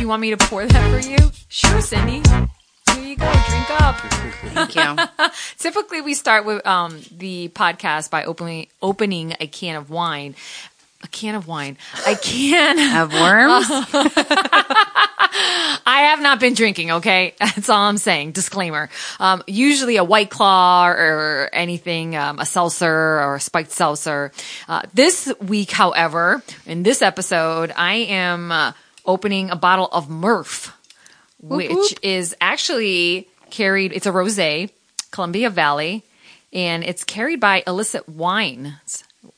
you want me to pour that for you? Sure, Cindy. Here you go. Drink up. Thank you. Typically, we start with um, the podcast by opening opening a can of wine. A can of wine. A can. Of worms? I have not been drinking. Okay, that's all I'm saying. Disclaimer. Um, usually a white claw or anything, um, a seltzer or a spiked seltzer. Uh, this week, however, in this episode, I am uh, opening a bottle of Murph, which is actually carried. It's a rosé, Columbia Valley, and it's carried by Elicit Wine.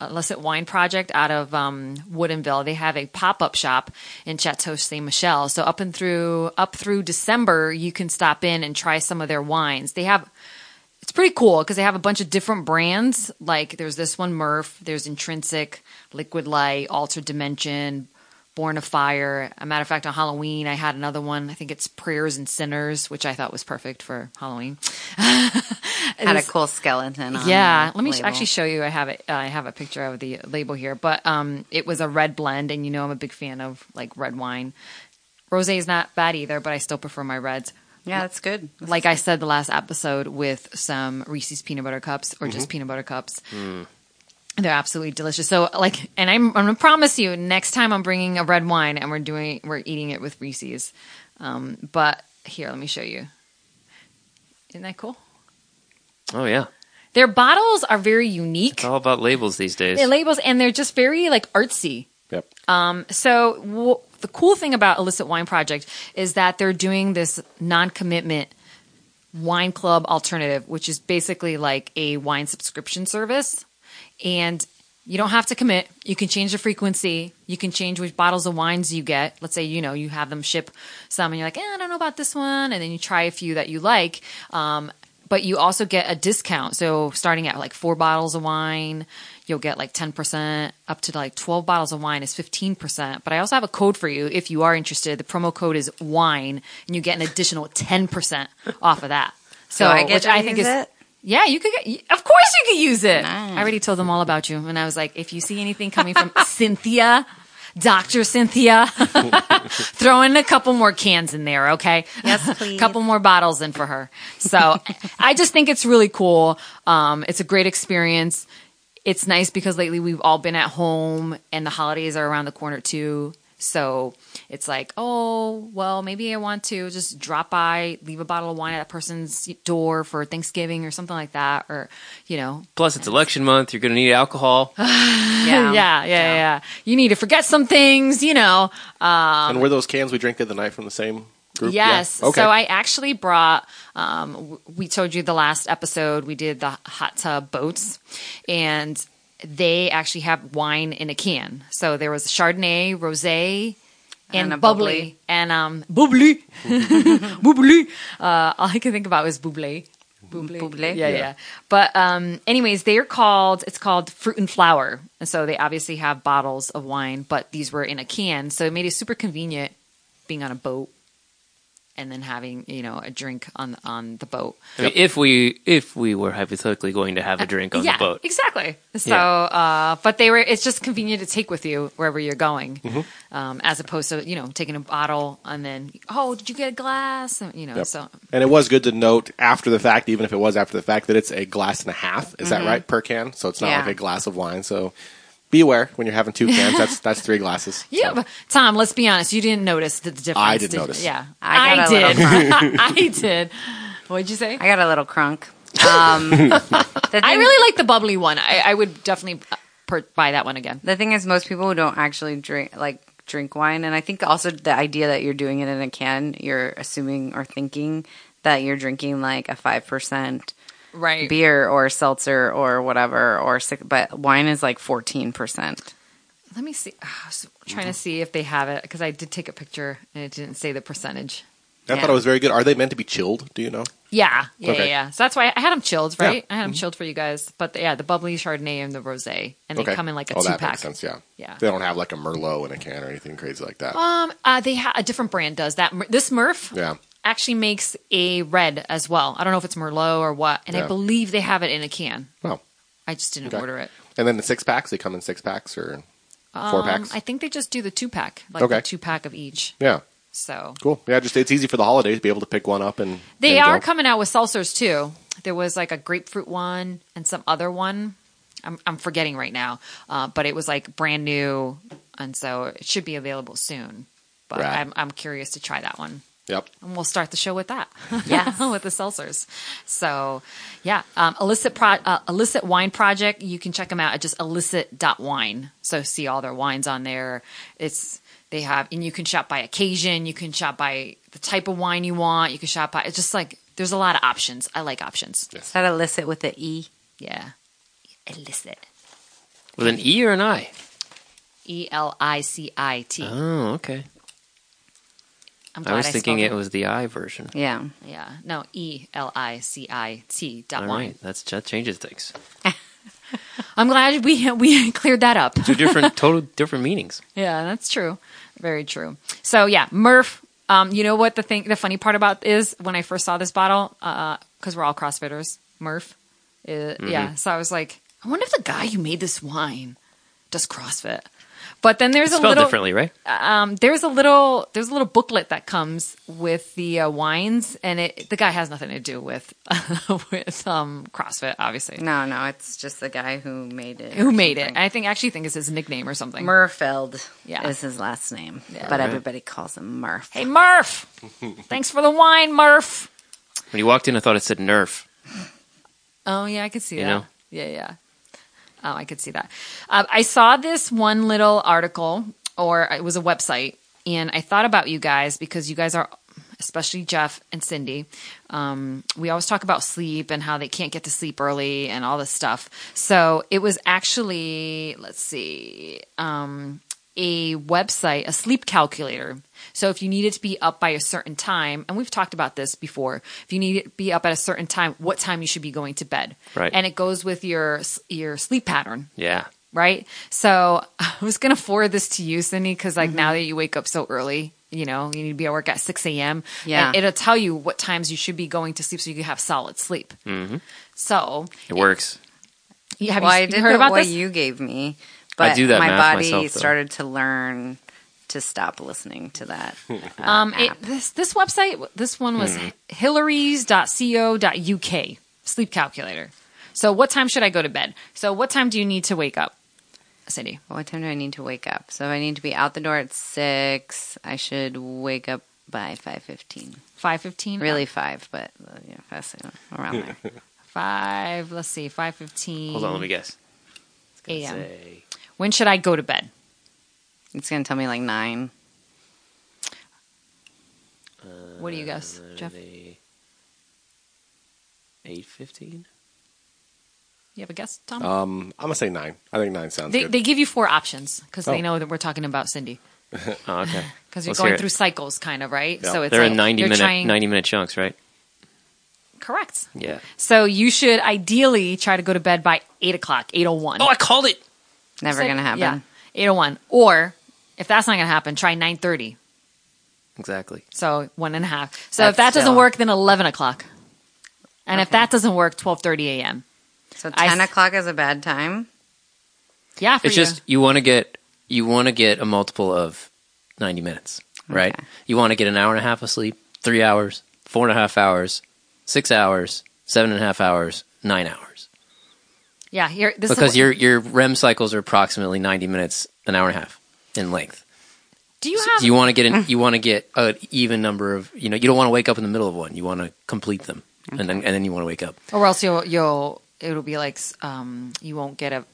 Elicit Wine Project out of um, Woodinville. They have a pop up shop in Chateau Saint Michelle. So up and through up through December, you can stop in and try some of their wines. They have it's pretty cool because they have a bunch of different brands. Like there's this one Murph, there's Intrinsic, Liquid Light, Altered Dimension, Born of Fire. A matter of fact, on Halloween, I had another one. I think it's Prayers and Sinners, which I thought was perfect for Halloween. Had a cool skeleton on Yeah, let me sh- actually show you. I have it. I have a picture of the label here, but um, it was a red blend, and you know I'm a big fan of like red wine. Rosé is not bad either, but I still prefer my reds. Yeah, that's good. Like I said the last episode with some Reese's peanut butter cups or just peanut butter cups. They're absolutely delicious. So like, and I'm, I'm gonna promise you next time I'm bringing a red wine and we're doing, we're eating it with Reese's. Um, but here, let me show you. Isn't that cool? Oh yeah, Their bottles are very unique. it's all about labels these days. Their labels and they're just very like artsy. Yep. Um. So w- the cool thing about Elicit Wine Project is that they're doing this non-commitment wine club alternative, which is basically like a wine subscription service, and you don't have to commit. You can change the frequency. You can change which bottles of wines you get. Let's say you know you have them ship some, and you're like, eh, I don't know about this one, and then you try a few that you like. Um, but you also get a discount. So starting at like four bottles of wine, you'll get like 10%. Up to like 12 bottles of wine is 15%. But I also have a code for you if you are interested. The promo code is wine and you get an additional 10% off of that. So So I get which I think is it? Yeah, you could get, of course you could use it. Nice. I already told them all about you. And I was like, if you see anything coming from Cynthia, Dr. Cynthia, throw in a couple more cans in there, okay? Yes, please. couple more bottles in for her. So I just think it's really cool. Um, it's a great experience. It's nice because lately we've all been at home and the holidays are around the corner too. So it's like, oh, well, maybe I want to just drop by, leave a bottle of wine at that person's door for Thanksgiving or something like that. Or, you know, Plus, it's election month. You're going to need alcohol. Yeah. yeah, yeah, yeah, yeah. You need to forget some things, you know. Um, and were those cans we drank the other night from the same group? Yes. Yeah? Okay. So I actually brought. Um, w- we told you the last episode we did the hot tub boats, and they actually have wine in a can. So there was Chardonnay, rosé. And, And a bubbly. bubbly. and um bubbly bubbly uh all i can think about is bubbly bubbly, Bubbly? Yeah, Yeah. yeah but um anyways they're called it's called fruit and flower and so they obviously have bottles of wine but these were in a can so it made it super convenient being on a boat and then having you know a drink on on the boat. I mean, if we if we were hypothetically going to have a drink on yeah, the boat, exactly. So, Yeah. uh, but they were. It's just convenient to take with you wherever you're going, Mm-hmm. um, as opposed to you know taking a bottle and then oh, did you get a glass? And, You know, Yep. so And it was good to note after the fact, even if it was after the fact, that it's a glass and a half. Is that right per can? So it's not Yeah. like a glass of wine. So be aware when you're having two cans. That's that's three glasses. yeah. So- But Tom, let's be honest. You didn't notice the difference. I did did- notice. Yeah, I got a did. I did. What'd you say? I got a little crunk. Um, thing, I really like the bubbly one. I, I would definitely uh, per- buy that one again. The thing is, most people who don't actually drink like drink wine, and I think also the idea that you're doing it in a can, you're assuming or thinking that you're drinking like a five percent Right. beer or seltzer or whatever, or six, but wine is like fourteen percent. Let me see. I was trying to see if they have it because I did take a picture and it didn't say the percentage. I thought it was very good. Are they meant to be chilled? Do you know? Yeah, yeah, Okay. yeah, yeah. So that's why I had them chilled, right? Yeah. Mm-hmm. I had them chilled for you guys. But yeah, the bubbly Chardonnay and the rosé, and they okay. come in like a oh, two that pack. makes sense. Yeah. Yeah. They don't have like a Merlot in a can or anything crazy like that. Um, uh, they ha- a different brand does that. This Murph yeah. Actually makes a red as well. I don't know if it's Merlot or what, and I believe they have it in a can. Wow. I just didn't Okay. order it. And then the six packs, they come in six packs or four Um, packs. I think they just do the two pack, like Okay. the two pack of each. yeah. So Cool. Yeah, just it's easy for the holidays to be able to pick one up and they and are go. coming out with seltzers too. There was like a grapefruit one and some other one. I'm I'm forgetting right now, uh, but it was like brand new, and so it should be available soon. But Right. I'm I'm curious to try that one. Yep. and we'll start the show with that. Yes. with the seltzers. So, yeah, um, illicit pro- uh, elicit wine project. You can check them out at just elicit.wine. So see all their wines on there. It's they have, and you can shop by occasion. You can shop by the type of wine you want. You can shop by. It's just like there's a lot of options. I like options. Is that illicit with the E? Yeah, illicit. With an E or an I? E L I C I T. Oh, okay. I'm I glad was thinking spelled it was the I version. Yeah. Yeah, no, E L I C I T dot All wine. right, that's that changes things. I'm glad we we cleared that up. Two different, total different meanings. Yeah, that's true. Very true. So yeah, Murph. Um, you know what the thing, the funny part about is when I first saw this bottle, because we're all CrossFitters, Murph. uh, Yeah, so I was like, I wonder if the guy who made this wine does CrossFit. But then there's a Spelled little differently, right? um, there's a little there's a little booklet that comes with the uh, wines, and it the guy has nothing to do with with um, CrossFit, obviously. No, no, it's just the guy who made it. Who or made it? I think actually think it's his nickname or something. Murfeld Yeah. is his last name, Yeah. but Right. everybody calls him Murph. Hey Murph, thanks for the wine, Murph. When you walked in, I thought it said Nerf. Oh yeah, I could see You that. know? Yeah, yeah. Oh, I could see that. Uh, I saw this one little article, or it was a website, and I thought about you guys because you guys are, especially Jeff and Cindy. Um, we always talk about sleep and how they can't get to sleep early and all this stuff. So it was actually, let's see, um, a website, a sleep calculator. So if you needed to be up by a certain time, and we've talked about this before, if you need to be up at a certain time, what time you should be going to bed, Right. And it goes with your your sleep pattern, Yeah. right? So I was gonna forward this to you, Cindy, because like now that you wake up so early, you know, you need to be at work at six a.m. Yeah. and it'll tell you what times you should be going to sleep so you can have solid sleep. Mm-hmm. So It works. you have well, you, I you did heard the about way this? you gave me, but do that my math body myself, started to learn to stop listening to that. uh, Um, it, this this website, this one was Hmm. hillary's.co.uk sleep calculator. So, what time should I go to bed? So, what time do you need to wake up, Cindy? What time do I need to wake up? So if I need to be out the door at six. I should wake up by five fifteen. Five fifteen. Really five, but uh, yeah, fast, around there. five. Let's see, five fifteen. Hold on, let me guess. a.m. Say, When should I go to bed? It's gonna tell me like nine. What do you guess, Jeff? Eight fifteen. You have a guess, Tom? Um, I'm gonna say nine. I think nine sounds they good. they give you four options because Oh. they know that we're talking about Cindy Oh, okay. because you're Let's going through cycles, kind of, right? Yeah. So it's They're like in ninety minute trying- ninety minute chunks, right? Correct. Yeah. So you should ideally try to go to bed by eight o'clock, eight o one. Oh, I called it. Never gonna happen. Yeah, eight o one. Or if that's not gonna happen, try nine thirty. Exactly. So one and a half. So That's if that doesn't still- work, then eleven o'clock. And if that doesn't work, twelve thirty a.m. So ten s- o'clock is a bad time. Yeah, for It's you. just you want to get you want to get a multiple of ninety minutes, right? Okay. You want to get an hour and a half of sleep, three hours, four and a half hours, six hours, seven and a half hours, nine hours. Yeah. Here, this Because is, your your REM cycles are approximately ninety minutes, an hour and a half in length. do you So have you want to get an, you want to get an even number of you know you don't want to wake up in the middle of one. You want to complete them, and then and then you want to wake up. or else you'll you'll it'll be like um you won't get a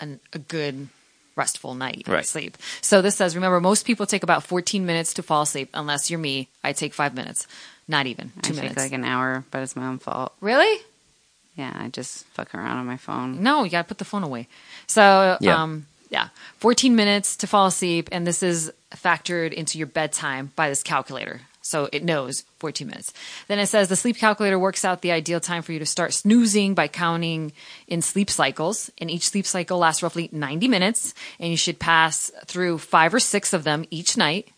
an, a good restful night Right. sleep. So this says remember most people take about 14 minutes to fall asleep unless you're me. I take 5 minutes. Not even. 2 I take like an hour, but it's my own fault. really? Yeah, I just fuck around on my phone. No, you got to put the phone away. So, Yeah. um yeah, 14 minutes to fall asleep and this is factored into your bedtime by this calculator. So it knows 14 minutes. Then it says the sleep calculator works out the ideal time for you to start snoozing by counting in sleep cycles. And each sleep cycle lasts roughly 90 minutes. And you should pass through five or six of them each night.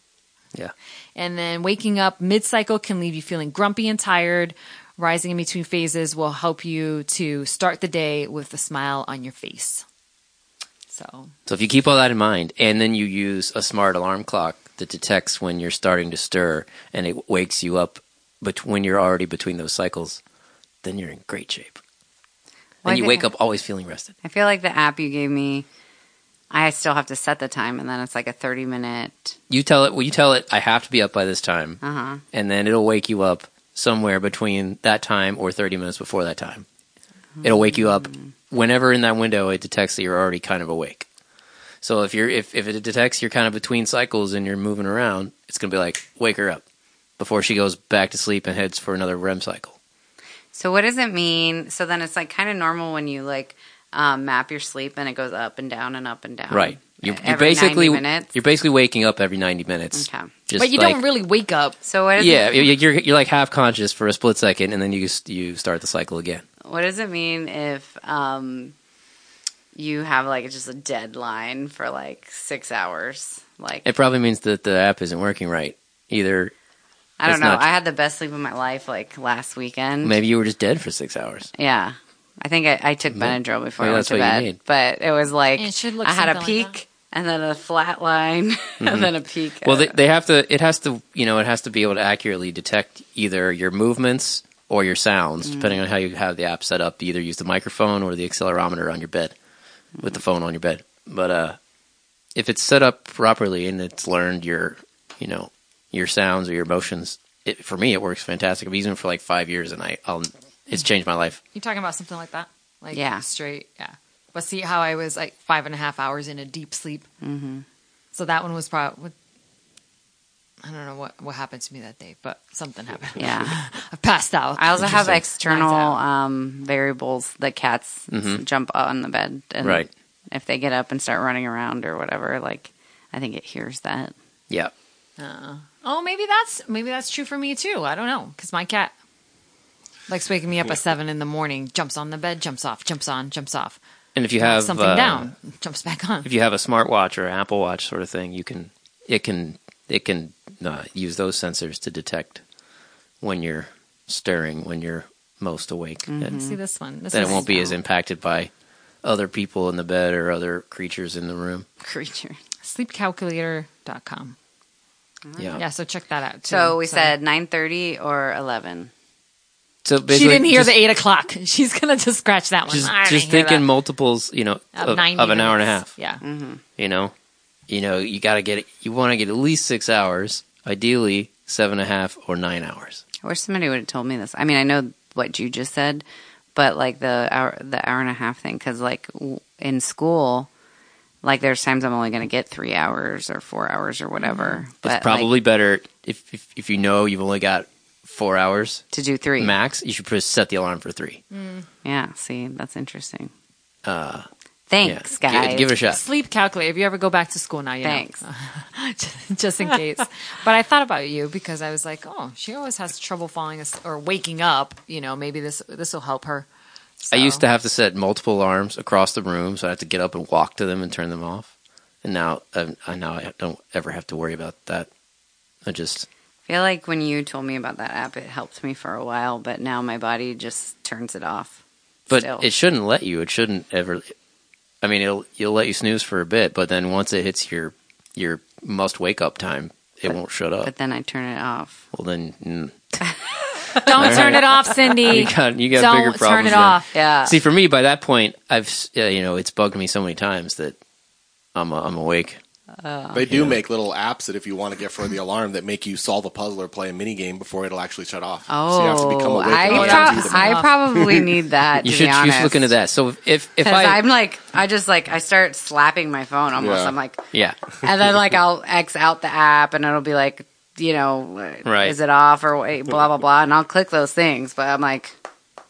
Yeah. And then waking up mid cycle can leave you feeling grumpy and tired. Rising in between phases will help you to start the day with a smile on your face. So, So if you keep all that in mind, and then you use a smart alarm clock that detects when you're starting to stir and it wakes you up but when you're already between those cycles, then you're in great shape. Well, and you wake up always feeling rested. I feel like the app you gave me, I still have to set the time, and then it's like a thirty minute. You tell it well you tell it I have to be up by this time Uh huh. and then it'll wake you up somewhere between that time or 30 minutes before that time. It'll wake you up whenever in that window it detects that you're already kind of awake. So if you're if, if it detects you're kind of between cycles and you're moving around, it's gonna be like wake her up before she goes back to sleep and heads for another REM cycle. So what does it mean? So then it's like kind of normal when you like um, map your sleep, and it goes up and down and up and down. Right. You're, you're basically 90 minutes. you're basically waking up every 90 minutes. Okay. Just but you like- don't really wake up. So what Yeah, it, you- you're you're like half conscious for a split second, and then you you start the cycle again. what does it mean if um, you have like just a deadline for like six hours? Like It probably means that the app isn't working right. Either I don't know. not- I had the best sleep of my life like last weekend. maybe you were just dead for six hours. Yeah. I think I, I took Maybe- Benadryl before maybe I went that's to what you bed. need. But it was like It should look I had a something like peak and then a flat line and then a peak. Mm-hmm. Well, they, they have to. It has to. You know, it has to be able to accurately detect either your movements or your sounds, Mm. depending on how you have the app set up. You either use the microphone or the accelerometer on your bed, with the phone on your bed. But uh, if it's set up properly and it's learned your, you know, your sounds or your motions, it, for me it works fantastic. I've used it for like five years, and I, I'll, it's changed my life. You talking about something like that? Like Yeah. straight, yeah. But see how I was like five and a half hours in a deep sleep. Mm-hmm. So that one was probably. I don't know what what happened to me that day, but something happened. Yeah. I passed out. I also have external um, variables that cats s- jump on the bed. And Mm-hmm. Right. If they get up and start running around or whatever, like I think it hears that. Yeah, Oh, maybe that's maybe that's true for me too. I don't know because my cat likes waking me up at seven in the morning. Jumps on the bed, jumps off, jumps on, jumps off. and if you have something uh, down, jumps back on. if you have a smartwatch or Apple Watch sort of thing, you can it can it can uh, use those sensors to detect when you're stirring, when you're most awake, and See this one. This then it won't be as impacted by other people in the bed or other creatures in the room. Creature. sleepcalculator.com. Yeah. Yeah, so check that out. Too. So we said nine thirty or eleven. So she didn't hear just, the eight o'clock. She's gonna just scratch that one. Just, just thinking that. multiples, you know, of, of, of an hour and a half. Yeah, mm-hmm. You know, you know, you got to get. You want to get at least six hours, ideally seven and a half or nine hours. I wish somebody would have told me this. I mean, I know what you just said, but like the hour, the hour and a half thing, because like in school, like there's times I'm only going to get three hours or four hours or whatever. Mm-hmm. But It's probably like, better if, if if you know you've only got four hours to do three. max. You should just set the alarm for three. Yeah. See, that's interesting. Uh, Thanks, yeah. guys. Gi- give it a shot. sleep calculator. If you ever go back to school now, you Thanks. know. just, just in case. but I thought about you because I was like, oh, she always has trouble falling as- or waking up. You know, maybe this this will help her. I used to have to set multiple alarms across the room, so I had to get up and walk to them and turn them off. And now, um, I now I don't ever have to worry about that. I just I feel like when you told me about that app, it helped me for a while, but now my body just turns it off. But Still. it shouldn't let you. It shouldn't ever. I mean, it'll you'll let you snooze for a bit, but then once it hits your your must wake up time, it won't shut up. But then I turn it off. well, then mm, Don't turn it off, Cindy. you got you got Don't bigger problems. turn it off. Yeah. See, for me, by that point, I've you know it's bugged me so many times that I'm uh, I'm awake. Uh, they do make little apps that if you want to get for the alarm that make you solve a puzzle or play a mini game before it'll actually shut off. Oh, so you have to become awake. Oh, I, and Oh, do pisses I probably need that. You to should be you should look into that. So if if Because I I'm like, I just like, I start slapping my phone almost. Yeah. I'm like, yeah and then like I'll X out the app and it'll be like, you know, Right. is it off or wait, blah blah blah, and I'll click those things, but I'm like,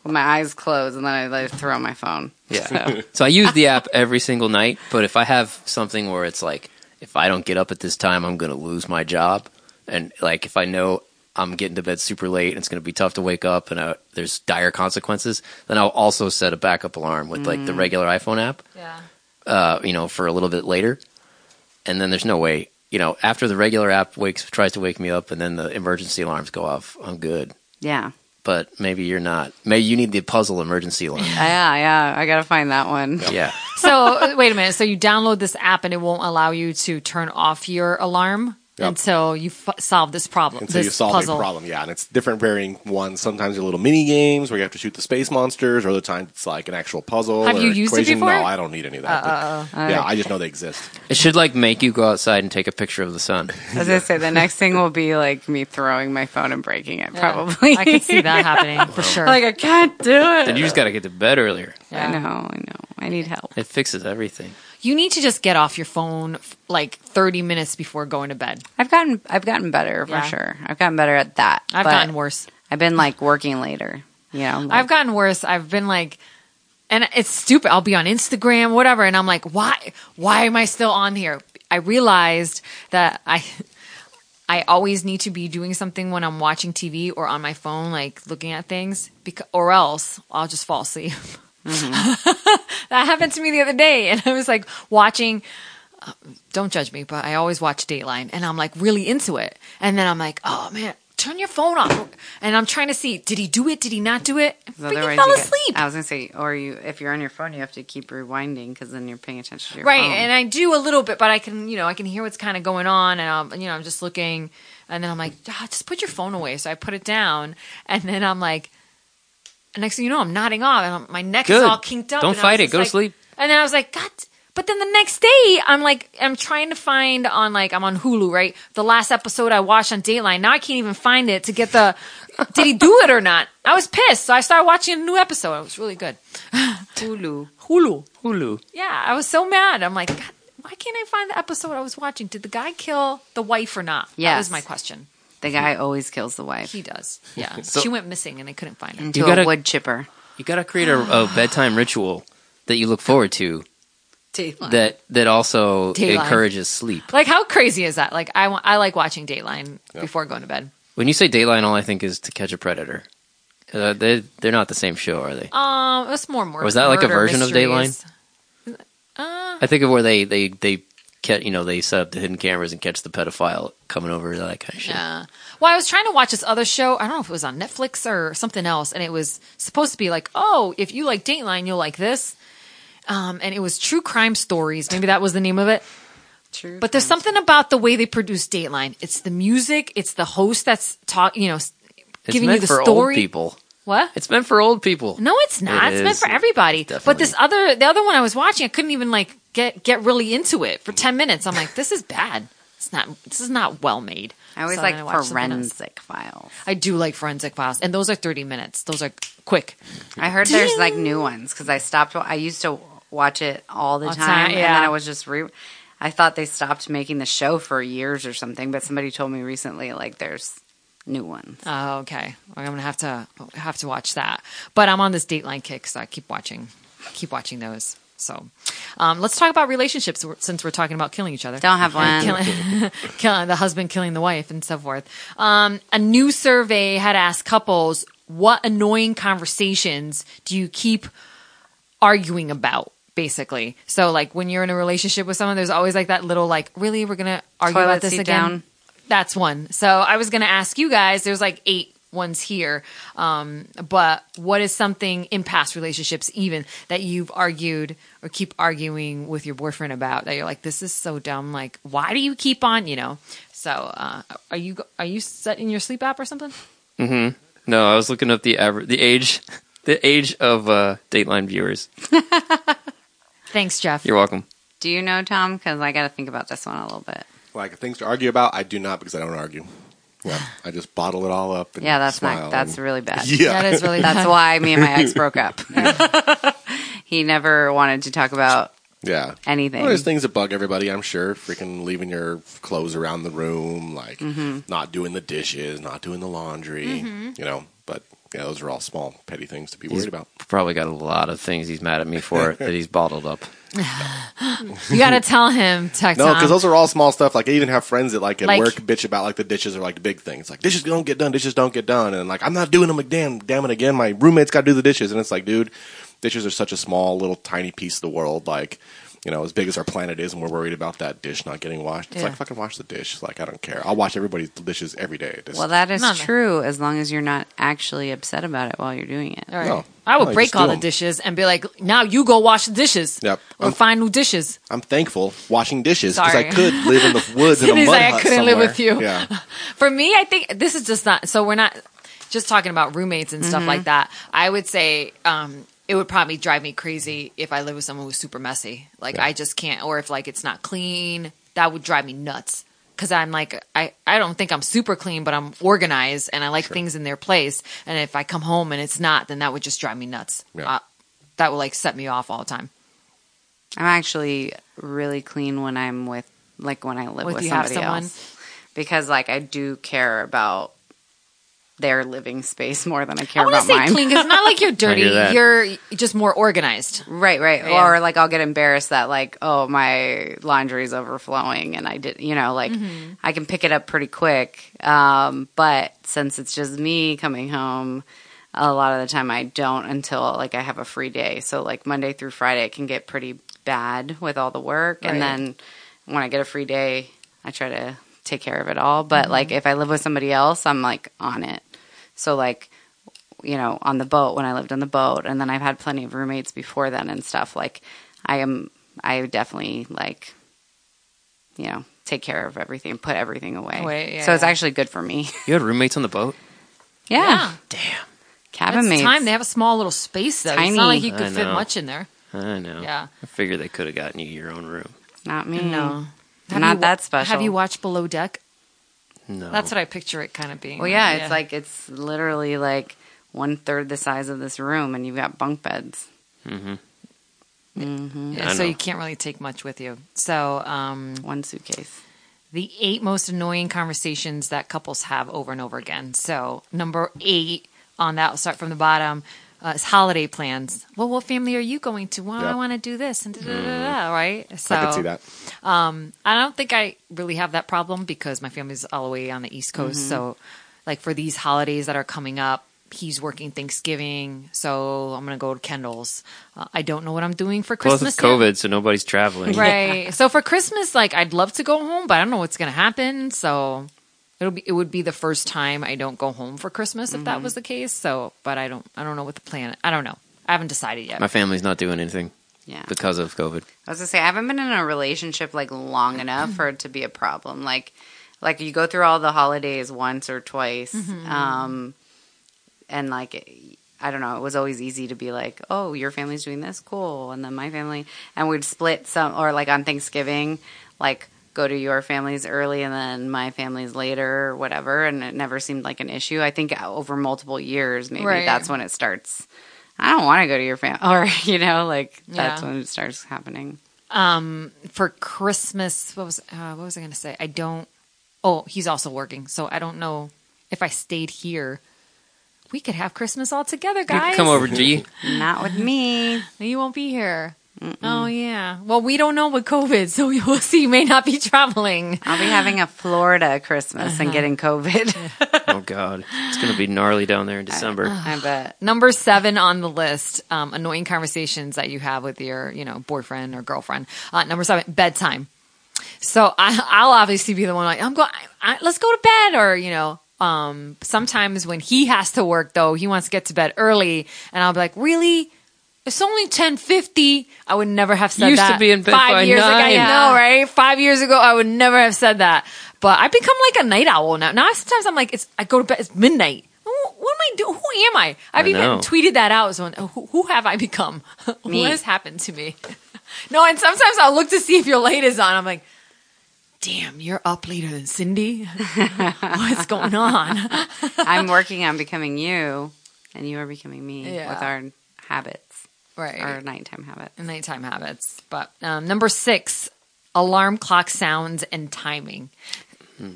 with my eyes closed, and then I like throw my phone. Yeah. So. I use the app every single night, but if I have something where it's like, if I don't get up at this time, I'm going to lose my job. And like, if I know I'm getting to bed super late and it's going to be tough to wake up and uh, there's dire consequences, then I'll also set a backup alarm with like the regular iPhone app, Yeah. uh, you know, for a little bit later. And then there's no way, you know, after the regular app wakes, tries to wake me up and then the emergency alarms go off, I'm good. Yeah, But maybe you're not. Maybe you need the puzzle emergency alarm. yeah, yeah. I gotta find that one. yeah. So uh, wait a minute. So you download this app and it won't allow you to turn off your alarm. Yep. until you f- solve this problem. until this you solve puzzle. a problem. Yeah, and it's different varying ones. Sometimes they're little mini games where you have to shoot the space monsters, or other times it's like an actual puzzle. Have or you used it before? Uh, No, I don't need any of that. but- yeah, I just know they exist. It should like make you go outside and take a picture of the sun. As I was say the next thing will be like me throwing my phone and breaking it. Probably. I could see that happening for sure. like I can't do it. Then you just got to get to bed earlier. Yeah. I know. I know. I need help. It fixes everything. You need to just get off your phone like 30 minutes before going to bed. I've gotten. I've gotten better for Yeah. sure. I've gotten better at that. I've gotten worse. I've been like working later. You know. like- I've gotten worse. I've been like, and it's stupid. I'll be on Instagram, whatever, and I'm like, why? Why am I still on here? I realized that I, I always need to be doing something when I'm watching TV or on my phone, like looking at things, because, or else I'll just fall asleep. that happened to me the other day, and I was like watching. uh, Don't judge me, but I always watch Dateline, and I'm like really into it, and then I'm like, oh man. Turn your phone off, and I'm trying to see. Did he do it? Did he not do it? Freaking Otherwise fell you get- asleep. I was gonna say, or you, if you're on your phone, you have to keep rewinding because then you're paying attention to your right phone. and i do a little bit but i can you know i can hear what's kind of going on and i'm you know i'm just looking and then i'm like ah, just put your phone away so i put it down and then i'm like next thing you know i'm nodding off and my neck is all kinked up Don't fight it. just Go to like- sleep. and then i was like god but then the next day i'm like i'm trying to find on like i'm on hulu right the last episode i watched on dateline now i can't even find it to get the did he do it or not i was pissed so i started watching a new episode it was really good Hulu. hulu Hulu. yeah, I was so mad. I'm like, God, why can't I find the episode I was watching? Did the guy kill the wife or not? That was my question. The guy always kills the wife He does. Yeah. So- she went missing and they couldn't find her. into You gotta- a wood chipper. You got to create a, a bedtime ritual that you look forward to that that also Dateline. encourages sleep. Like, how crazy is that? Like, I, wa- I like watching Dateline before going to bed. When you say Dateline, all I think is To Catch a Predator. Uh, they they're not the same show, are they? Um, it's more more. Was that like a murder version of mysteries. Uh, I think of where they they they get you know they set up the hidden cameras and catch the pedophile coming over that kind of shit. Yeah. Well, I was trying to watch this other show. I don't know if it was on Netflix or something else, and it was supposed to be like, oh, if you like Dateline, you'll like this. Um, and it was true crime stories. Maybe that was the name of it. True. But there's something about the way they produce Dateline. It's the music. It's the host that's talk. You know, It's giving meant you the for story. old people. What? It's meant for old people. No, it's not. It it's meant for everybody. Definitely. But this other, the other one I was watching, I couldn't even like get get really into it for ten minutes. I'm like, this is bad. It's not. This is not well made. I always So like I watched something else. forensic files. I do like forensic files, and those are 30 minutes. Those are quick. I heard there's like new ones because I stopped. I used to watch it all the All time, time, and then. I was just re. I thought they stopped making the show for years or something, but somebody told me recently like there's new ones. Oh, okay. I'm gonna have to have to watch that. But I'm on this Dateline kick, so I keep watching, keep watching those. So, um, let's talk about relationships since we're talking about killing each other. Don't have one. killing, killing the husband killing the wife and so forth. Um, a new survey had asked couples what annoying conversations do you keep arguing about basically so like when you're in a relationship with someone there's always like that little like really we're gonna argue Toilet about this again down. that's one so i was gonna ask you guys there's like eight ones here um, but what is something in past relationships even that you've argued or keep arguing with your boyfriend about that you're like this is so dumb like why do you keep on you know so uh, are you are you setting your sleep app or something Mm-hmm. No, I was looking up the aver- the age the age of uh, Dateline viewers. thanks jeff You're welcome. Do you know Tom? Because I got to think about this one a little bit. Like things to argue about, I do not because I don't argue. Yeah, I just bottle it all up. And Yeah, that's smile not. That's and- really bad. Yeah, that is really That's why me and my ex broke up. he never wanted to talk about yeah. anything. Well, there's things that bug everybody, I'm sure. Freaking leaving your clothes around the room, like Mm-hmm. not doing the dishes, not doing the laundry, you know. But yeah, those are all small, petty things to be worried about. Probably got a lot of things he's mad at me for that he's bottled up. you gotta tell him Tech No, because those are all small stuff. Like I even have friends that like at Like- work bitch about like the dishes are like the big things. Like dishes don't get done, dishes don't get done, and like I'm not doing them again. Damn it again, my roommate's got to do the dishes, and it's like, dude, dishes are such a small little tiny piece of the world. Like you know, as big as our planet is, and we're worried about that dish not getting washed. It's Yeah. like fucking wash the dish. Like I don't care. I'll wash everybody's dishes every day. Just, Well, that is No, no. true as long as you're not actually upset about it while you're doing it. All right. No. I would No, break all the dishes and be like, now you go wash the dishes. Yep. Or I'm- find new dishes. I'm thankful washing dishes because I could live in the woods in a Sydney's mud like, I couldn't live with you. Yeah. For me, I think this is just not. So we're not just talking about roommates and stuff Mm-hmm. like that. I would say um, it would probably drive me crazy if I live with someone who's super messy. Like Yeah. I just can't, or if like it's not clean, that would drive me nuts. Because I'm like, I, I don't think I'm super clean, but I'm organized and I like things in their place. And if I come home and it's not, then that would just drive me nuts. Yeah. Uh, that would like set me off all the time. I'm actually really clean when I'm with, like, when I live With with somebody someone? else. Because, like, I do care about their living space more than I care I about say mine. clean because it's not like you're dirty. You're just more organized. Right, right. Yeah. Or like I'll get embarrassed that like, oh, my laundry's overflowing and I did, you know, like Mm-hmm. I can pick it up pretty quick. Um, but since it's just me coming home, a lot of the time I don't until like I have a free day. So like Monday through Friday it can get pretty bad with all the work and then when I get a free day, I try to take care of it all. Mm-hmm. But like if I live with somebody else, I'm like on it. So like you know, on the boat when I lived on the boat, and then I've had plenty of roommates before then and stuff. Like, I am, I definitely like, you know, take care of everything, put everything away. Away, yeah, so it's actually good for me. You had roommates on the boat? yeah, Damn. cabin It's mates. time. They have a small little space though. It's Tiny. not like you could fit much in there. I know. Yeah. I figured they could have gotten you your own room. Not me. No. Mm. Not you, that special. Have you watched Below Deck? No. That's what I picture it kind of being. Well, yeah, it's like it's literally like one third the size of this room, and you've got bunk beds. Mm-hmm. Yeah, so know. you can't really take much with you. So, um, One suitcase. the eight most annoying conversations that couples have over and over again. So, number eight on that, I'll start from the bottom, uh, holiday plans. Well, what family are you going to? Well, I want to do this and da, da, da, da, right? So, I can see that. Um, I don't think I really have that problem because my family's all the way on the East Coast. So, like for these holidays that are coming up, he's working Thanksgiving, so I'm gonna go to Kendall's. Uh, I don't know what I'm doing for Christmas. it's yet. COVID, so nobody's traveling. right? So for Christmas, like I'd love to go home, but I don't know what's gonna happen. So it'll be it would be the first time I don't go home for Christmas if that was the case. So, but I don't I don't know what the plan. I don't know. I haven't decided yet. My family's not doing anything Yeah. because of COVID. I was gonna say I haven't been in a relationship like long enough for it to be a problem. Like, like you go through all the holidays once or twice, um, and like I don't know, it was always easy to be like, oh, your family's doing this, cool, and then my family, and we'd split some, or like on Thanksgiving, like go to your family's early and then my family's later or whatever, and it never seemed like an issue. I think over multiple years, maybe Right. that's when it starts. I don't want to go to your family, or you know, like that's Yeah. when it starts happening. um, for Christmas, what was uh, what was I going to say? I don't. Oh, he's also working, so I don't know if I stayed here. We could have Christmas all together, You guys. come over, G. Not with me. You won't be here. Oh yeah. Well, we don't know with COVID, so we will see. You may not be traveling. I'll be having a Florida Christmas and getting COVID. oh God, it's gonna be gnarly down there in December. I bet. Number seven on the list: um, annoying conversations that you have with your, you know, boyfriend or girlfriend. Uh, number seven: bedtime. So I, I'll obviously be the one like, I'm going. I, let's go to bed, or you know. Um, sometimes when he has to work, though, he wants to get to bed early, and I'll be like, "Really? It's only ten fifty. I would never have said Used to that be in bed five by years ago. I know, right? Five years ago, I would never have said that. But I become like a night owl now. Now sometimes I'm like, it's I go to bed. It's midnight. What am I doing? Who am I? I've I even know. tweeted that out. So who, who have I become? Me. what has happened to me? no, and sometimes I'll look to see if your light is on. I'm like, damn, you're up later than Cindy. What's going on? I'm working on becoming you, and you are becoming me Yeah. with our habits, right. our nighttime habits. nighttime habits. But um, number six, alarm clock sounds and timing.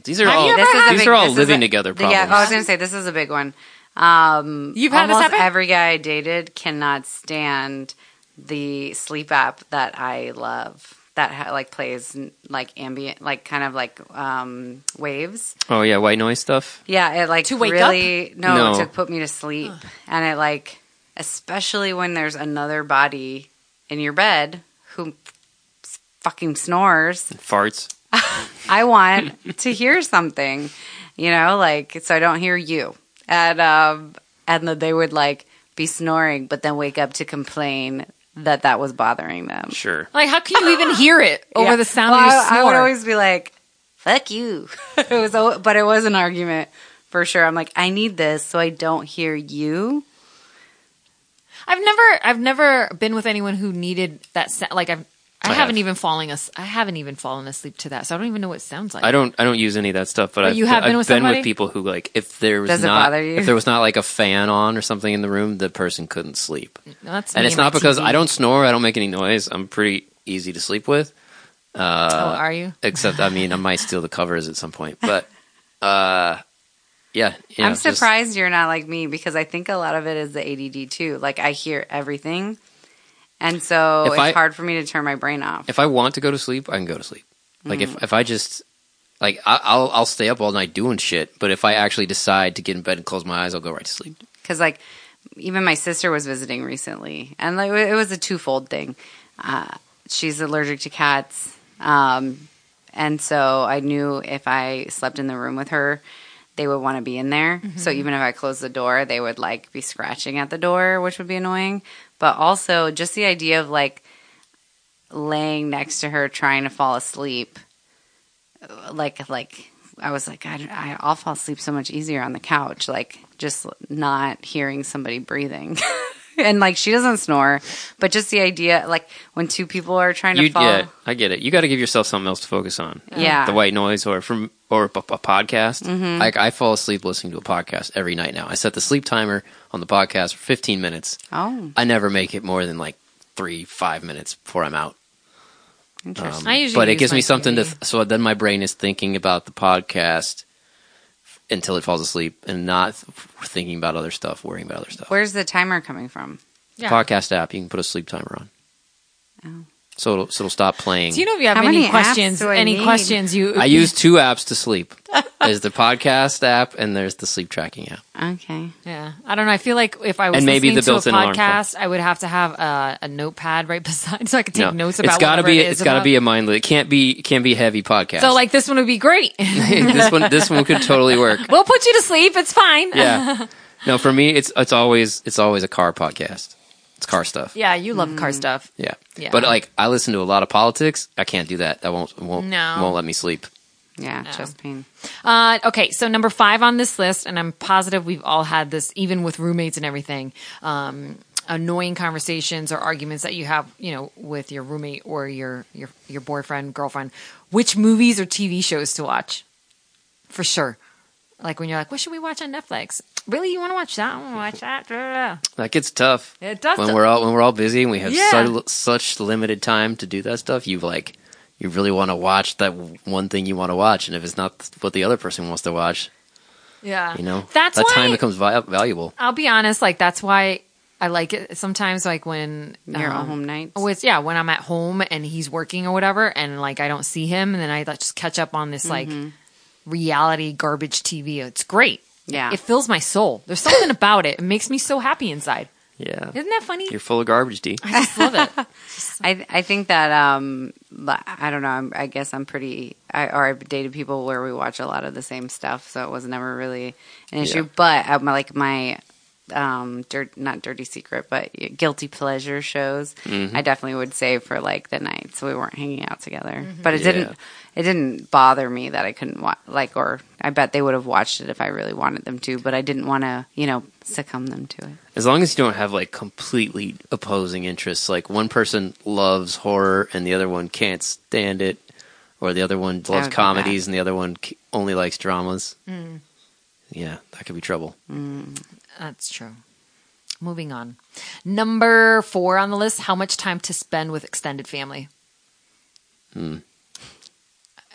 These are Have all ever This is a these big- are all this is living a- together the- problems. Yeah, I was going to say this is a big one. Um, You've had this almost happen? every guy I dated cannot stand the sleep app that I love. That ha- like plays like ambient, like kind of like um, waves. oh yeah, white noise stuff. Yeah, it like To wake really no, No. to put me to sleep, and it like especially when there's another body in your bed who fucking snores. Farts. I want to hear something, you know, like so I don't hear you. And um and then they would like be snoring but then wake up to complain that that was bothering them. Sure. Like, how can you even hear it over Yeah. the sound Well, of your I, snore? I would always be like, "Fuck you." it was but it was an argument for sure. I'm like, "I need this so I don't hear you." I've never, I've never been with anyone who needed that. sa- Like, I've, I, I haven't have. even falling as, I haven't even fallen asleep to that, so I don't even know what it sounds like. I don't. I don't use any of that stuff. But, But I've, you have been I've with been with people who like if there was Does not if there was not like a fan on or something in the room, the person couldn't sleep. That's and it's my not because TV. I don't snore. I don't make any noise. I'm pretty easy to sleep with. oh, are you? Except, I mean, I might steal the covers at some point. But, uh, yeah. you know, I'm just- surprised you're not like me because I think a lot of it is the ADD too. Like I hear everything, and so it's I- hard for me to turn my brain off. if I want to go to sleep, I can go to sleep. Like Mm. if if I just like I, I'll I'll stay up all night doing shit. But if I actually decide to get in bed and close my eyes, I'll go right to sleep. because like even my sister was visiting recently and like it was a twofold thing uh, she's allergic to cats um, and so i knew if i slept in the room with her they would want to be in there. So mm-hmm. even if i closed the door they would like be scratching at the door which would be annoying. But also just the idea of like laying next to her trying to fall asleep like like I was like I, I I'll fall asleep so much easier on the couch like just not hearing somebody breathing and like she doesn't snore but just the idea like when two people are trying to You fall yeah, I get it. You got to give yourself something else to focus on. Yeah. the white noise or from or a, a podcast. Mm-hmm. Like I fall asleep listening to a podcast every night now. I set the sleep timer on the podcast for 15 minutes. oh I never make it more than like three five minutes before I'm out. interesting I usually but it gives my me something to. Th- so then my brain is thinking about the podcast until it falls asleep, and not thinking about other stuff, worrying about other stuff. where's the timer coming from Yeah. Podcast app, you can put a sleep timer on. Oh. So it'll, so it'll stop playing. Do you know if you have How any many apps questions? do I Any need? questions? You I use two apps to sleep. There's the podcast app and there's the sleep tracking app. okay Yeah, I don't know. I feel like if I was And maybe listening the built-in to a alarm clock. podcast, I would have to have a, a notepad right beside, so I could take No, notes about. it's got to whatever be It is it's got to about. be a mindless. It can't be it can't be heavy podcast. So like this one would be great. this one this one could totally work. we'll put you to sleep. It's fine. Yeah. No, for me it's it's always it's always a car podcast. It's car stuff. Yeah, you love car stuff. Yeah. Yeah. But like I listen to a lot of politics. I can't do that. That won't won't No. won't let me sleep. yeah chest pain Uh, okay, so number five on this list, and I'm positive we've all had this, even with roommates and everything. Um, annoying conversations or arguments that you have, you know, with your roommate or your your your boyfriend, girlfriend. Which movies or TV shows to watch? For sure. Like when you're like, what should we watch on Netflix? Really, you want to watch that? I want to watch that. That gets tough. It does. when we're all when we're all busy and we have Yeah. such, such limited time to do that stuff. you've like you really want to watch that one thing you want to watch, and if it's not what the other person wants to watch, yeah, you know, that's that why time becomes vi- valuable. I'll be honest. Like that's why I like it sometimes. Like when your um, home nights with yeah when i'm at home and he's working or whatever and like i don't see him and then i like, just catch up on this like reality garbage tv it's great Yeah. it fills my soul. There's something about it. It makes me so happy inside. Yeah, isn't that funny? You're full of garbage, D. i just love it. I I think that um li- I don't know I'm, I guess I'm pretty I or I've dated people where we watch a lot of the same stuff so it was never really an issue. Yeah. but uh, my, like my um dirt not dirty secret but guilty pleasure shows Mm-hmm. I definitely would say for like the nights we weren't hanging out together but it Yeah. didn't it didn't bother me that I couldn't watch like or I bet they would have watched it if I really wanted them to but I didn't want to you know succumb them to it As long as you don't have like completely opposing interests, like one person loves horror and the other one can't stand it, or the other one loves comedies and the other one only likes dramas. Yeah, that could be trouble. That's true moving on number four on the list how much time to spend with extended family Hmm.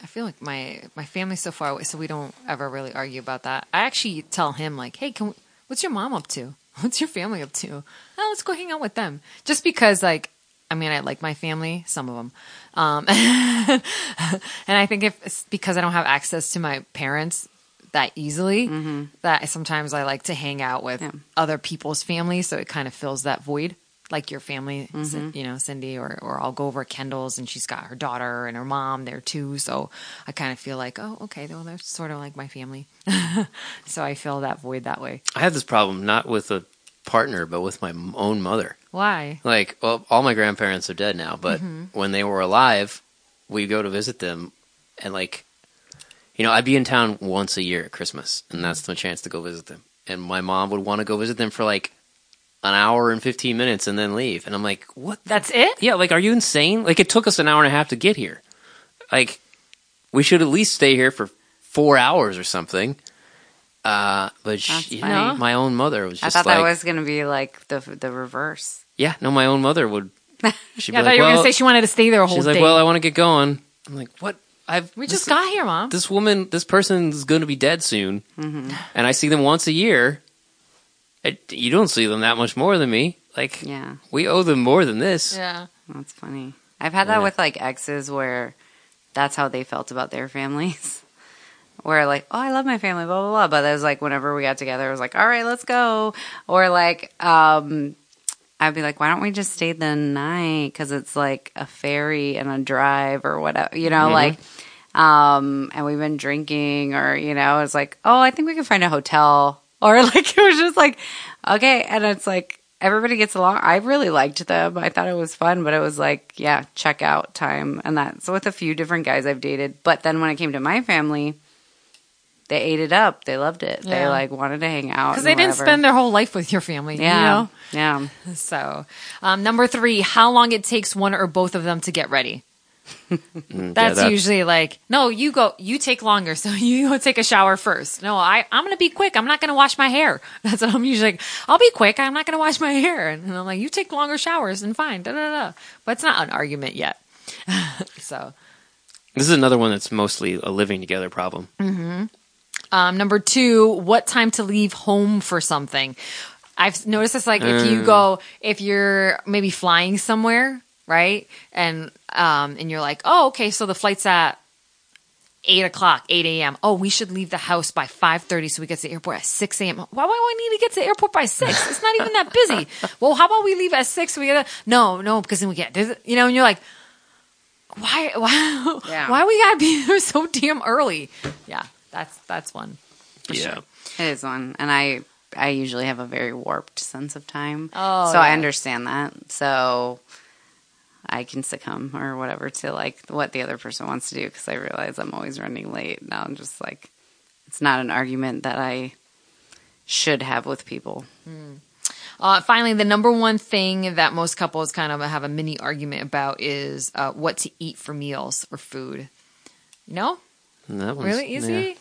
I feel like my my family's so far away, so we don't ever really argue about that. I actually tell him like, "Hey, can we, what's your mom up to? What's your family up to? Oh, let's go hang out with them." Just because, like, I mean, I like my family, some of them, um, and I think if because I don't have access to my parents that easily, that sometimes I like to hang out with Yeah. other people's families, so it kind of fills that void. like your family, Mm-hmm. You know, Cindy, or or I'll go over at Kendall's and she's got her daughter and her mom there too. So I kind of feel like, oh, okay, well, they're sort of like my family. so I fill that void that way. I have this problem not with a partner, but with my own mother. Why? Like, well, all my grandparents are dead now, but when they were alive, we go to visit them, and like, you know, I'd be in town once a year at Christmas, and that's the chance to go visit them. And my mom would want to go visit them for like an hour and fifteen minutes, and then leave. And I'm like, what? That's it? Yeah, like, are you insane? Like, it took us an hour and a half to get here. Like, we should at least stay here for four hours or something. Uh, but That's she, funny. my own mother was just like, I thought like, that was going to be like the the reverse. yeah, no, my own mother would. She'd Yeah, I thought like, you were well, gonna say she wanted to stay there a whole she's day. like, well, I want to get going. I'm like, what? I've we this- just got here, mom. this woman, this person's going to be dead soon, Mm-hmm. and I see them once a year. I, you don't see them that much more than me. Like, Yeah, we owe them more than this. yeah. that's funny. I've had that Yeah. with like exes where that's how they felt about their families. Where like, oh, I love my family, blah blah blah. But it was like whenever we got together, it was like, all right, let's go. Or like, um, I'd be like, why don't we just stay the night? Because it's like a ferry and a drive or whatever, you know, like. Um, and we've been drinking, or you know, it's like, oh, I think we can find a hotel, or like it was just like, okay, and it's like everybody gets along. I really liked them. I thought it was fun, but it was like, yeah, check out time, and that's with a few different guys I've dated. But then when it came to my family, they ate it up. They loved it. They like wanted to hang out Because and they didn't spend their whole life with your family. yeah, You know? yeah. So, um, number three, how long it takes one or both of them to get ready. Mm, That's yeah, usually like, no, you go, you take longer, so you go take a shower first. No, I, I'm gonna be quick. I'm not gonna wash my hair. That's what I'm usually like. I'll be quick. I'm not gonna wash my hair. And I'm like, you take longer showers and fine. Da da da. But it's not an argument yet. so, This is another one that's mostly a living together problem. Um, number two, what time to leave home for something? I've noticed this like if you go, if you're maybe flying somewhere, right? And, um, and you're like, oh, okay, so the flight's at eight o'clock, 8 a.m. Oh, we should leave the house by 5.30 so we get to the airport at 6 a.m. Why, why do I need to get to the airport by 6? It's not even that busy. well, how about we leave at 6 so we get, no, no, because then we get, you know, and you're like, why, why, Yeah. why we gotta be there so damn early? Yeah, that's, that's one. For yeah. sure. It is one, and I I usually have a very warped sense of time. Oh, so I understand that. So I can succumb or whatever to like what the other person wants to do because I realize I'm always running late. Now I'm just like, it's not an argument that I should have with people. Uh, finally, the number one thing that most couples kind of have a mini argument about is uh, what to eat for meals or food. You know, that one's really easy. yeah,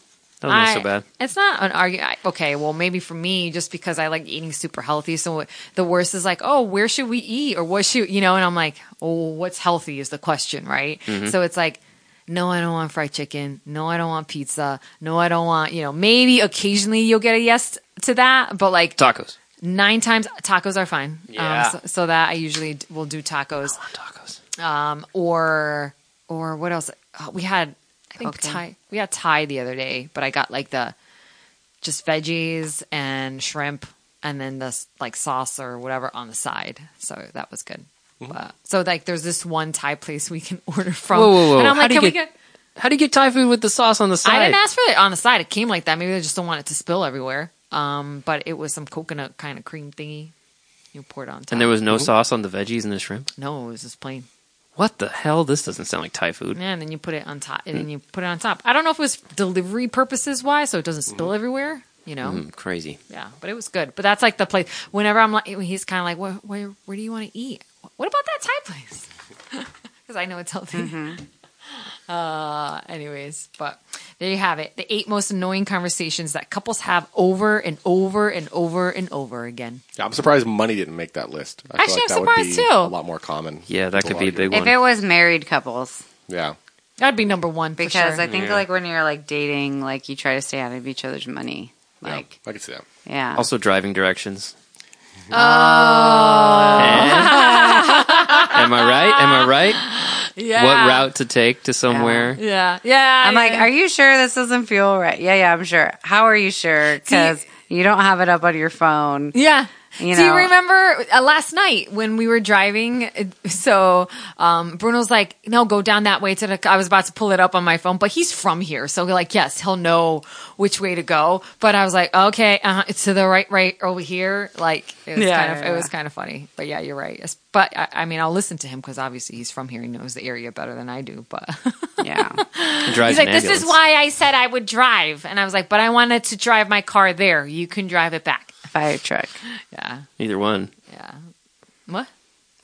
that not I- so bad. It's not an argument. Okay, well, maybe for me, just because I like eating super healthy. So the worst is like, oh, where should we eat, or what should you know? And I'm like, oh, what's healthy is the question, right? Mm-hmm. So it's like. No, I don't want fried chicken. No, I don't want pizza. No, I don't want, you know, maybe occasionally you'll get a yes to that, but like Tacos. nine times tacos are fine. Yeah. Um, so, so that I usually will do tacos. Tacos. Um, or or what else? Uh, we had think Okay. Thai. We had Thai the other day, but I got like the just veggies and shrimp, and then the like sauce or whatever on the side. So that was good. But- so like, there's this one Thai place we can order from. Whoa, whoa, whoa. And I'm How like, do you can we get- get? How do you get Thai food with the sauce on the side? I didn't ask for it on the side. It came like that. Maybe they just don't want it to spill everywhere. Um, but it was some coconut kind of cream thingy. You pour it on top. And there was no sauce on the veggies and the shrimp. no, it was just plain. What the hell? This doesn't sound like Thai food. Yeah, and then you put it on top, and then you put it on top. I don't know if it was delivery purposes why, so it doesn't spill everywhere. You know, Mm, crazy. yeah, but it was good. But that's like the place. Whenever I'm like, he's kind of like, where, where, where do you want to eat? What about that Thai place? Because I know it's healthy. Uh, anyways, but there you have it. The eight most annoying conversations that couples have over and over and over and over again. Yeah, I'm surprised money didn't make that list. I Actually, I'm that would be surprised, too. a lot more common. Yeah, that could People be a argue. big one. If it was married couples, Yeah. That'd be number one for because sure. I think Yeah. like when you're like dating, like you try to stay out of each other's money. yeah, Like, I can see that. yeah. Also, driving directions. Oh. Am I right? Am I right? Yeah. What route to take to somewhere? Yeah, yeah. I'm like, are you sure this doesn't feel right? Yeah, yeah, I'm sure. How are you sure? Because you don't have it up on your phone. Yeah. You Do you remember uh, last night when we were driving? uh, So um, Bruno's like, "No, go down that way." To the, I was about to pull it up on my phone, but he's from here, so we're like, "Yes, he'll know which way to go." But I was like, "Okay, uh, it's to the right, right over here." Like it was Yeah, kind of, yeah, it was yeah. kind of funny. But yeah, you're right. It's- But I, I mean, I'll listen to him because obviously he's from here. He knows the area better than I do. But yeah. He he's like, "This is why I said I would drive," and I was like, "But I wanted to drive my car there. You can drive it back." Fire truck. Yeah, Either one. yeah. What?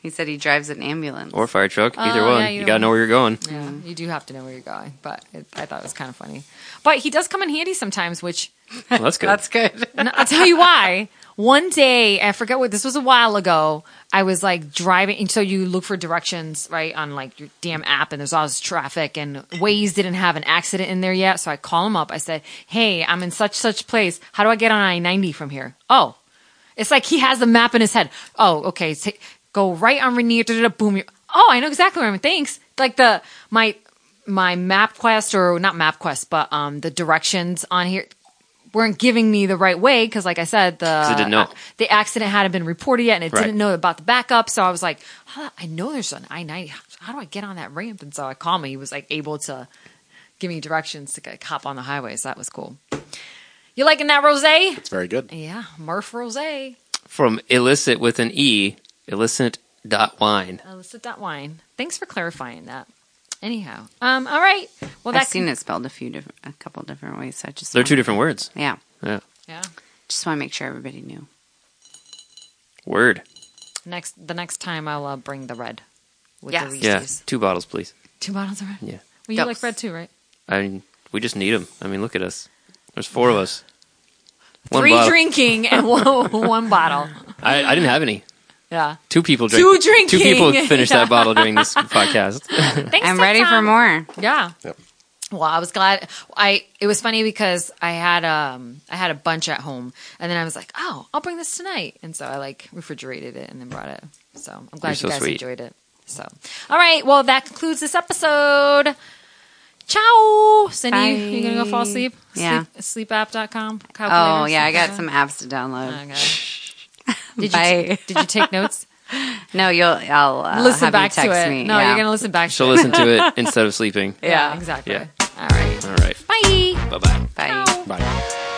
He said he drives an ambulance. Or fire truck. Oh, either Oh, one. yeah, you either gotta know where you're going. Yeah, you do have to know where you're going, but it, I thought it was kind of funny. But he does come in handy sometimes, which Well, that's good. That's good. and I'll tell you why. One day, I forget what this was a while ago. I was like driving, and so you look for directions right on like your damn app, and there's all this traffic, and Waze didn't have an accident in there yet. So I call him up. I said, "Hey, I'm in such such place. How do I get on I ninety from here?" Oh, it's like he has the map in his head. Oh, okay. ta- go right on Rainier. da, da, da, boom. You're, oh, I know exactly where I'm. Thanks. Like the my my MapQuest or not MapQuest, but um the directions on here weren't giving me the right way because, like I said, the didn't know. the accident hadn't been reported yet, and it Right. didn't know about the backup. So I was like, huh, I know there's an I ninety. How do I get on that ramp? And so I called me. He was like able to give me directions to like, hop on the highway. So that was cool. You liking that rosé? It's very good. Yeah, Murph Rosé. From elicit with an E, elicit dot wine. Elicit dot wine. Thanks for clarifying that. Anyhow, um, all right. Well, I've that's seen it spelled a few different, a couple different ways. So I just They're two different words. Yeah, Yeah. Yeah. just want to make sure everybody knew. Word. Next, the next time I'll uh, bring the red with Yes. the Yeah. Reese's. Two bottles, please. Two bottles of red. Yeah. Well, you Dose. like red too, right? I mean, we just need them. I mean, look at us. There's four of us. One Three bottle. drinking and one, one bottle. I, I didn't have any. Yeah. Two people drink. Two drinking. Two people finished that bottle during this podcast. Thanks, I'm ready for more. Yeah. Yep. Well, I was glad. I it was funny because I had um I had a bunch at home, and then I was like, oh, I'll bring this tonight, and so I like refrigerated it and then brought it. So I'm glad You're so guys sweet. enjoyed it. So, all right. Well, that concludes this episode. Ciao, Cindy. You gonna go fall asleep? Yeah. Sleep, sleepapp.com. Oh yeah, I got some apps to download. Okay. Did you Bye. did you take notes? No, you'll. I'll uh, listen have back you text to it. me. No, yeah. you're gonna listen back. She'll to listen to it instead of sleeping. Yeah, Yeah. exactly. Yeah. All right. All right. Bye. Bye bye. Bye. Ciao. Bye.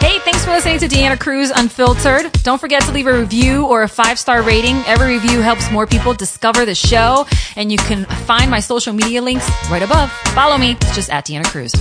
Hey, thanks for listening to Deanna Cruz Unfiltered. Don't forget to leave a review or a five star rating. Every review helps more people discover the show, and you can find my social media links right above. Follow me, it's just at Deanna Cruz.